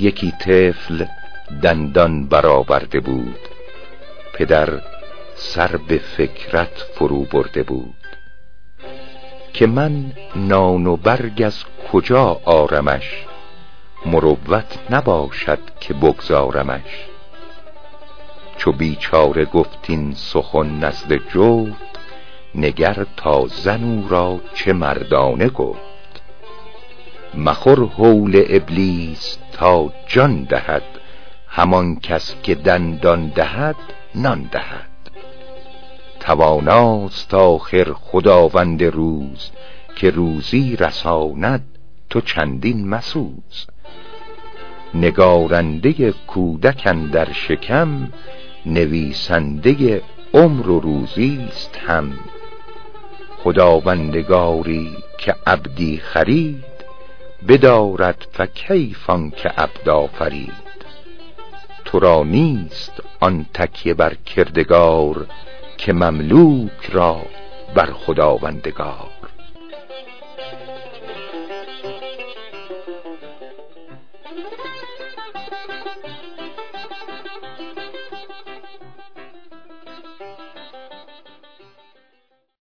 یکی طفل دندان برآورده بود. پدر سر به فکرت فرو برده بود. که من نان و برگ از کجا آرمش؟ مروت نباشد که بگذارمش. چو بیچاره گفتین سخن نزد جفت نگر تا زن را چه مردانه گفت. مخور حول ابلیس تا جان دهد. همان کس که دندان دهد نان دهد. تواناست آخر خداوند روز که روزی رساند تو چندین مسوز. نگارنده کودک در شکم نویسنده عمر و روزیست هم. خداوندگاری که عبدی خرید بدارد کیفان که عبد آفرید؟ تو را نیست آن تکیه بر کردگار که مملوک را بر خداوندگار.